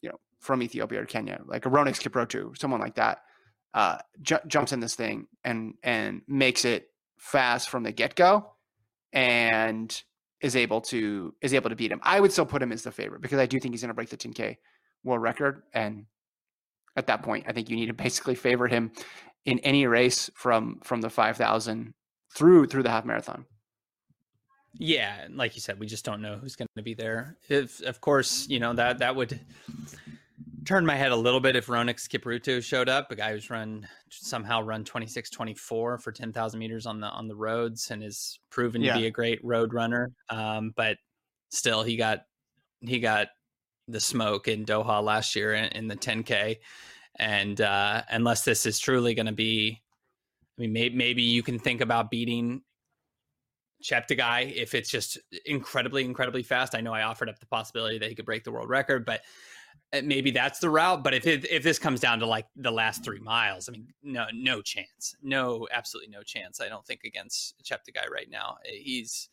S1: you know from Ethiopia or Kenya, like a Rhonex Kipruto, someone like that, uh, j- jumps in this thing and and makes it fast from the get go, and is able to is able to beat him. I would still put him as the favorite because I do think he's going to break the 10k world record, and at that point, I think you need to basically favor him in any race from from the 5,000 through through the half marathon.
S2: Yeah, like you said, we just don't know who's going to be there. If, of course, you know that that would turned my head a little bit if Rhonex Kipruto showed up, a guy who's run somehow run 26 24 for 10,000 meters on the on the roads and is proven yeah. to be a great road runner. Um, but still he got he got the smoke in Doha last year in, in the 10K. And uh, unless this is truly going to be, I mean, may, maybe you can think about beating Cheptegei if it's just incredibly, incredibly fast. I know I offered up the possibility that he could break the world record, but maybe that's the route. But if it, if this comes down to like the last three miles, I mean, no, no chance, no, absolutely no chance. I don't think against Cheptegei right now. Uh, he's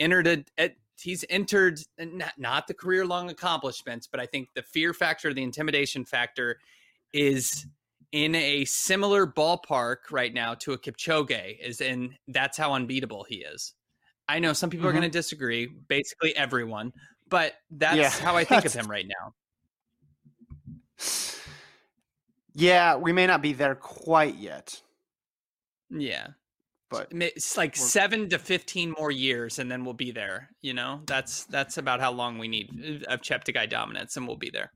S2: entered a, a he's entered uh, not, not the career long accomplishments, but I think the fear factor, the intimidation factor, is in a similar ballpark right now to a Kipchoge. Is in that's how unbeatable he is. I know some people mm-hmm. are going to disagree, basically everyone, but that's yeah, how I think of him right now.
S1: Yeah, we may not be there quite yet.
S2: Yeah. But it's like 7 to 15 more years and then we'll be there, you know? That's that's about how long we need of Cheptegei dominance and we'll be there.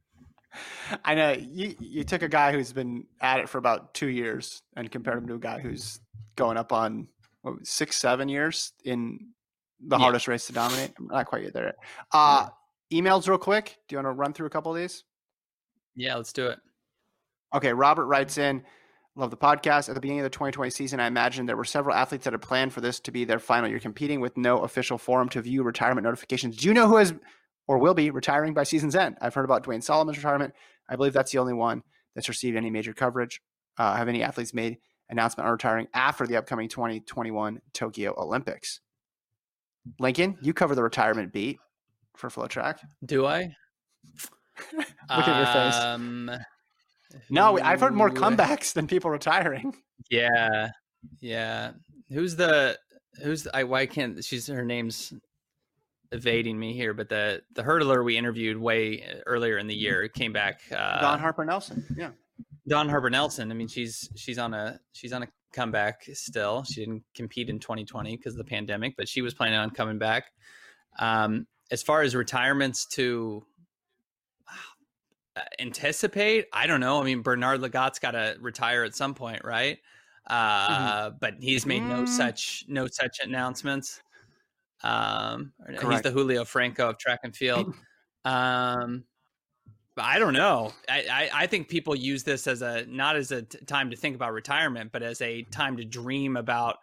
S1: I know you you took a guy who's been at it for about 2 years and compared him to a guy who's going up on what, 6 7 years in the yeah. hardest race to dominate. I'm not quite yet there. Uh yeah. emails real quick. Do you want to run through a couple of these?
S2: Yeah, let's do it.
S1: Okay, Robert writes in, love the podcast. At the beginning of the 2020 season, I imagine there were several athletes that had planned for this to be their final year competing with no official forum to view retirement notifications. Do you know who is or will be retiring by season's end? I've heard about Duane Solomon's retirement. I believe that's the only one that's received any major coverage. Uh, have any athletes made announcement on retiring after the upcoming 2021 Tokyo Olympics? Lincoln, you cover the retirement beat for FloTrack.
S2: Do I?
S1: Look at your face. Um, no, I've heard more comebacks than people retiring.
S2: Yeah, yeah. Who's the who's the, I? Why can't she's her name's evading me here? But the the hurdler we interviewed way uh, earlier in the year came back.
S1: Uh, Dawn Harper Nelson. Yeah.
S2: Dawn Harper Nelson. I mean, she's she's on a she's on a comeback still. She didn't compete in 2020 because of the pandemic, but she was planning on coming back. Um, as far as retirements to anticipate. I don't know. I mean, Bernard Lagat's got to retire at some point, right? Mm-hmm. Uh, mm-hmm. But he's made no mm. such no such announcements. Um, Correct. he's the Julio Franco of track and field. Um, I don't know. I, I, I, think people use this as a not as a t- time to think about retirement, but as a time to dream about.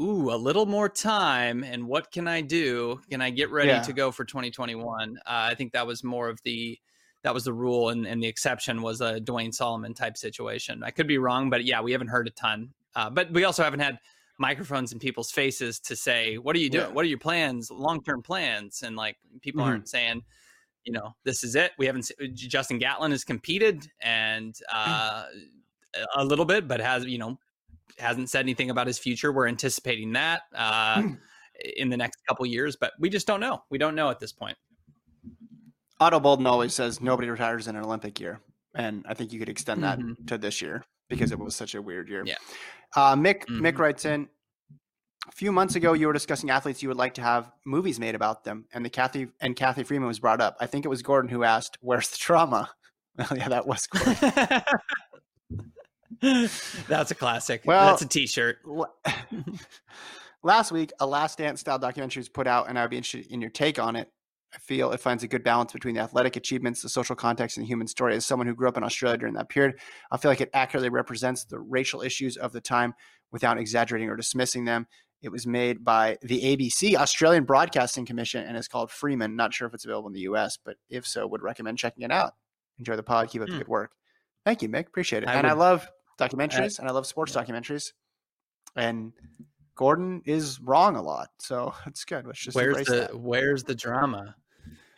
S2: Ooh, a little more time, and what can I do? Can I get ready yeah. to go for 2021? Uh, I think that was more of the that was the rule, and, and the exception was a Duane Solomon type situation. I could be wrong, but yeah, we haven't heard a ton. Uh, but we also haven't had microphones in people's faces to say, "What are you doing? Yeah. What are your plans? Long term plans?" And like people mm-hmm. aren't saying, you know, this is it. We haven't. Justin Gatlin has competed and uh, a little bit, but has you know hasn't said anything about his future. We're anticipating that uh, mm. in the next couple years, but we just don't know. We don't know at this point.
S1: Ato Boldon always says nobody retires in an Olympic year, and I think you could extend that mm-hmm. to this year because it was such a weird year.
S2: Yeah.
S1: Uh, Mick mm-hmm. Mick writes in. A few months ago, you were discussing athletes you would like to have movies made about them, and the Cathy and Cathy Freeman was brought up. I think it was Gordon who asked, "Where's the trauma?" Well, yeah, that was Gordon.
S2: That's a classic. Well, that's a T-shirt.
S1: last week, a Last Dance style documentary was put out, and I'd be interested in your take on it. I feel it finds a good balance between the athletic achievements, the social context, and the human story. As someone who grew up in Australia during that period, I feel like it accurately represents the racial issues of the time without exaggerating or dismissing them. It was made by the ABC, Australian Broadcasting Commission, and is called Freeman. Not sure if it's available in the US, but if so, would recommend checking it out. Enjoy the pod. Keep up the hmm. good work. Thank you, Mick. Appreciate it. I and would, I love documentaries I, and I love sports yeah. documentaries. And Gordon is wrong a lot, so it's good. Let's just
S2: where's the
S1: that.
S2: where's the drama?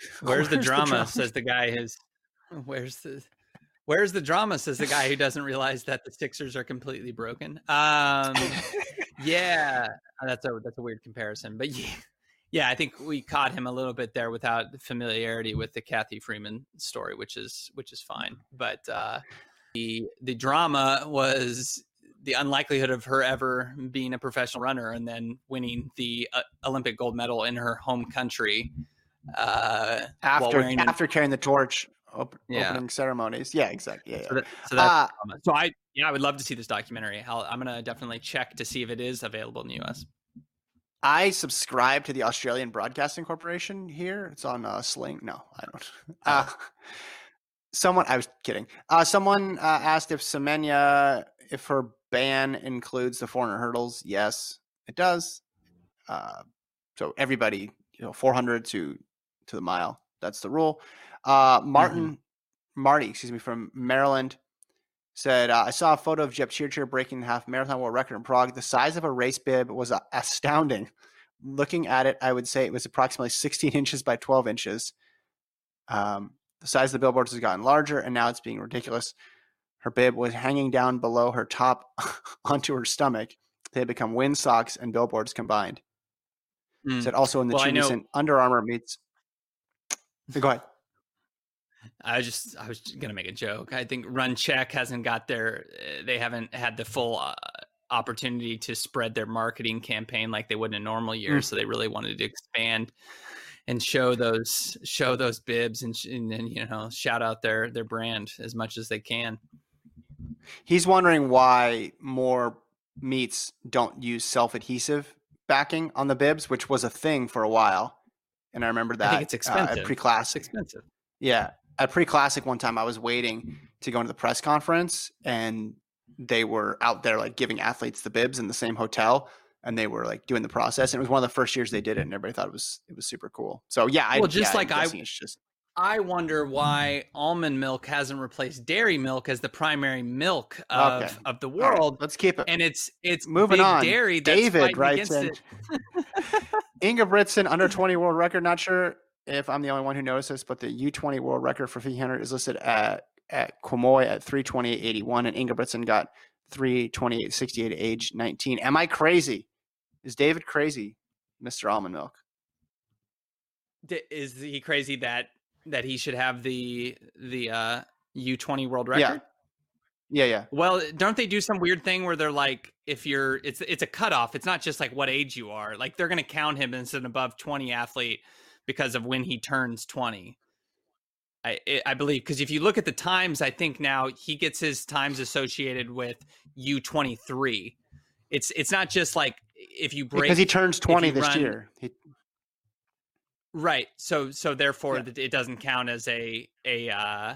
S2: Where's, where's the, drama, the drama? Says the guy who's where's the where's the drama? Says the guy who doesn't realize that the Sixers are completely broken. Um, yeah, that's a that's a weird comparison, but yeah, yeah, I think we caught him a little bit there without familiarity with the Cathy Freeman story, which is which is fine. But uh, the the drama was the unlikelihood of her ever being a professional runner and then winning the uh, Olympic gold medal in her home country uh,
S1: after after carrying the torch op- yeah. opening ceremonies. Yeah, exactly. Yeah, yeah. So, that,
S2: so, uh, so, I yeah, I would love to see this documentary. i am gonna definitely check to see if it is available in the U.S.
S1: I subscribe to the Australian Broadcasting Corporation here. It's on uh, Sling. No, I don't. Uh, someone, I was kidding. Uh, someone uh, asked if Semenya, if her ban includes the 400 hurdles. Yes, it does. Uh, so everybody, you know, 400 to to the mile. That's the rule. Uh, Martin, mm-hmm. Marty, excuse me, from Maryland said, uh, I saw a photo of Jepchirchir breaking the half marathon world record in Prague. The size of a race bib was uh, astounding. Looking at it, I would say it was approximately 16 inches by 12 inches. Um, the size of the billboards has gotten larger, and now it's being ridiculous. Her bib was hanging down below her top onto her stomach. They had become wind socks and billboards combined. Mm. Said also in the well, recent Under Armour meets. Go ahead.
S2: I was just I was gonna make a joke. I think RunCzech hasn't got their eh, they haven't had the full uh, opportunity to spread their marketing campaign like they would in a normal year. Mm. So they really wanted to expand and show those show those bibs and, and, and you know shout out their their brand as much as they can.
S1: He's wondering why more meets don't use self adhesive backing on the bibs, which was a thing for a while. And I remember that
S2: I it's expensive.
S1: Uh, pre-classic.
S2: It's expensive.
S1: Yeah, at pre-classic one time, I was waiting to go into the press conference, and they were out there like giving athletes the bibs in the same hotel, and they were like doing the process. And it was one of the first years they did it, and everybody thought it was it was super cool. So yeah,
S2: well,
S1: I,
S2: just
S1: yeah,
S2: like I, it's just. I wonder why almond milk hasn't replaced dairy milk as the primary milk of, okay. of the world.
S1: Right, let's keep it.
S2: And it's it's
S1: moving on.
S2: Dairy.
S1: David writes in. Ingebrigtsen under twenty world record. Not sure if I'm the only one who noticed this, but the U20 world record for 300 is listed at at Kwemoi at 328.81, and Ingebrigtsen got 328.68 at age 19. Am I crazy? Is David crazy, Mr. Almond Milk?
S2: Is he crazy that that he should have the the uh, U20 world record?
S1: Yeah. Yeah, yeah.
S2: Well, don't they do some weird thing where they're like, if you're, it's it's a cutoff. It's not just like what age you are. Like they're going to count him as an above twenty athlete because of when he turns 20. I I believe because if you look at the times, I think now he gets his times associated with U twenty three. It's it's not just like if you break
S1: because he turns twenty this
S2: run,
S1: year. He,
S2: right. So so therefore yeah. it doesn't count as a a uh,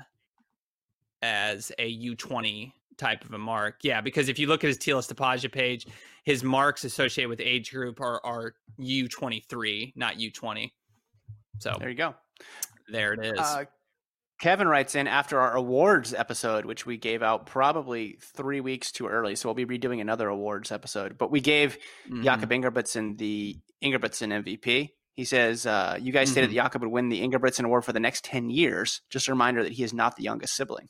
S2: as a U twenty type of a mark. Yeah, because if you look at his Tilastopaja page, his marks associated with age group are are U twenty three, not U twenty. So
S1: there you go.
S2: There it is. Uh,
S1: Kevin writes in after our awards episode, which we gave out probably three weeks too early. So we'll be redoing another awards episode. But we gave mm-hmm. Jakob Ingebrigtsen the Ingebrigtsen MVP. He says, uh, You guys mm-hmm. stated that Jakob would win the Ingebrigtsen Award for the next 10 years. Just a reminder that he is not the youngest sibling.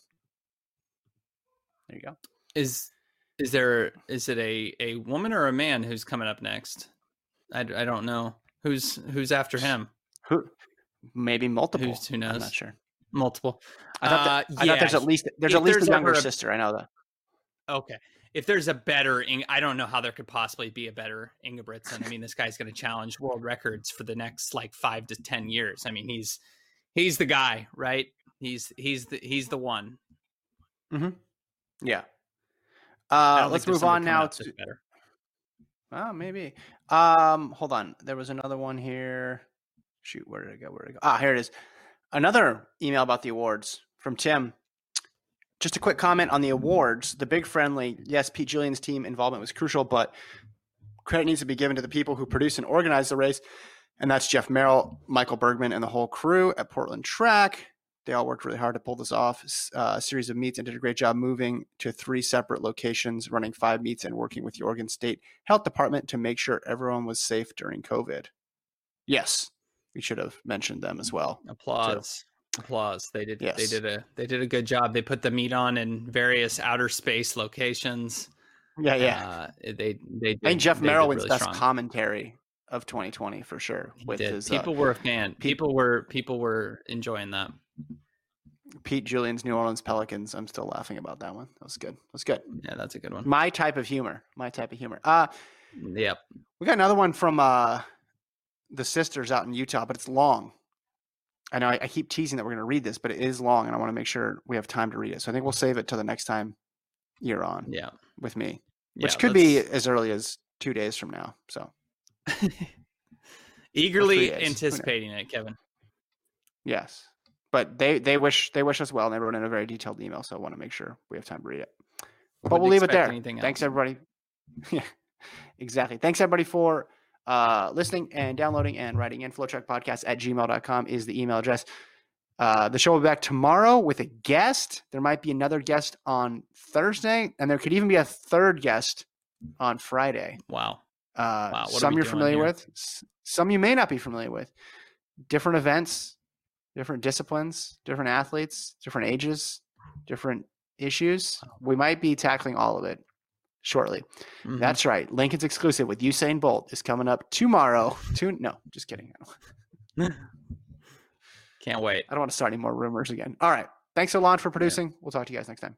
S1: There you go.
S2: Is is there is it a a woman or a man who's coming up next? I, I don't know who's who's after him.
S1: Who maybe multiple?
S2: Who's, who knows?
S1: I'm not sure
S2: multiple.
S1: I thought, that, uh, I thought there's at least there's if at least a younger a, sister. I know that.
S2: Okay. If there's a better, I don't know how there could possibly be a better Ingebrigtsen. I mean, this guy's going to challenge world records for the next like five to ten years. I mean, he's he's the guy, right? He's he's the he's the one.
S1: Hmm. Yeah. Uh, let's move on now to better. Oh, maybe. Um, hold on. There was another one here. Shoot, where did it go? Where did it go? Ah, here it is. Another email about the awards from Tim. Just a quick comment on the awards. The big friendly, yes, Pete Julian's team involvement was crucial, but credit needs to be given to the people who produced and organized the race. And that's Jeff Merrill, Michael Bergman, and the whole crew at Portland Track. They all worked really hard to pull this off. Uh, a series of meets and did a great job moving to three separate locations, running five meets, and working with the Oregon State Health Department to make sure everyone was safe during COVID. Yes, we should have mentioned them as well.
S2: Applause. Applause. They did yes. they did a they did a good job. They put the meet on in various outer space locations.
S1: Yeah, yeah. Uh,
S2: they they did,
S1: I think Jeff Merrill's really best strong. commentary of 2020 for sure.
S2: With his, people uh, were a fan. People were people were enjoying that.
S1: Pete Julian's New Orleans Pelicans. I'm still laughing about that one. That was good. That was good.
S2: Yeah, that's a good one.
S1: My type of humor. My type of humor. Uh
S2: yep.
S1: We got another one from uh the sisters out in Utah, but it's long. I know I, I keep teasing that we're going to read this, but it is long, and I want to make sure we have time to read it. So I think we'll save it till the next time you're on.
S2: Yeah,
S1: with me, which yeah, could be as early as two days from now. So
S2: eagerly anticipating it, Kevin.
S1: Yes, but they they wish they wish us well, and they wrote in a very detailed email. So I want to make sure we have time to read it. But we'll leave it there. Thanks, everybody. yeah, exactly. Thanks everybody for uh, listening and downloading and writing in flotrackpodcast at gmail.com is the email address. Uh, the show will be back tomorrow with a guest. There might be another guest on Thursday, and there could even be a third guest on Friday.
S2: Wow.
S1: Uh, wow. some you're familiar here? with, some you may not be familiar with. Different events, different disciplines, different athletes, different ages, different issues. We might be tackling all of it shortly. Mm-hmm. That's right. Lincoln's exclusive with Usain Bolt is coming up tomorrow. To, no, just kidding.
S2: Can't wait.
S1: I don't want to start any more rumors again. All right. Thanks a lot for producing. Yeah. We'll talk to you guys next time.